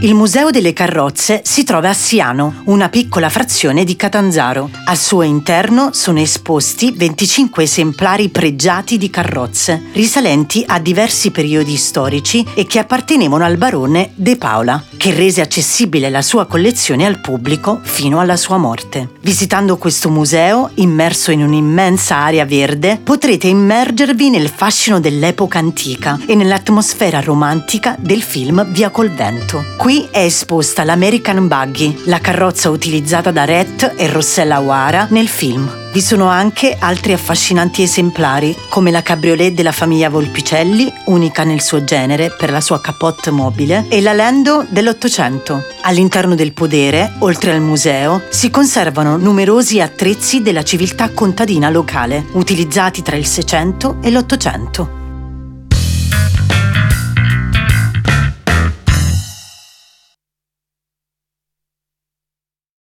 Il Museo delle Carrozze si trova a Siano, una piccola frazione di Catanzaro. Al suo interno sono esposti 25 esemplari pregiati di carrozze, risalenti a diversi periodi storici e che appartenevano al barone De Paola, che rese accessibile la sua collezione al pubblico fino alla sua morte. Visitando questo museo, immerso in un'immensa area verde, potrete immergervi nel fascino dell'epoca antica e nell'atmosfera romantica del film Via col vento. Qui è esposta l'American Buggy, la carrozza utilizzata da Rhett e Rossella O'Hara nel film. Vi sono anche altri affascinanti esemplari, come la cabriolet della famiglia Volpicelli, unica nel suo genere per la sua capote mobile, e la Lando dell'Ottocento. All'interno del podere, oltre al museo, si conservano numerosi attrezzi della civiltà contadina locale, utilizzati tra il Seicento e l'Ottocento.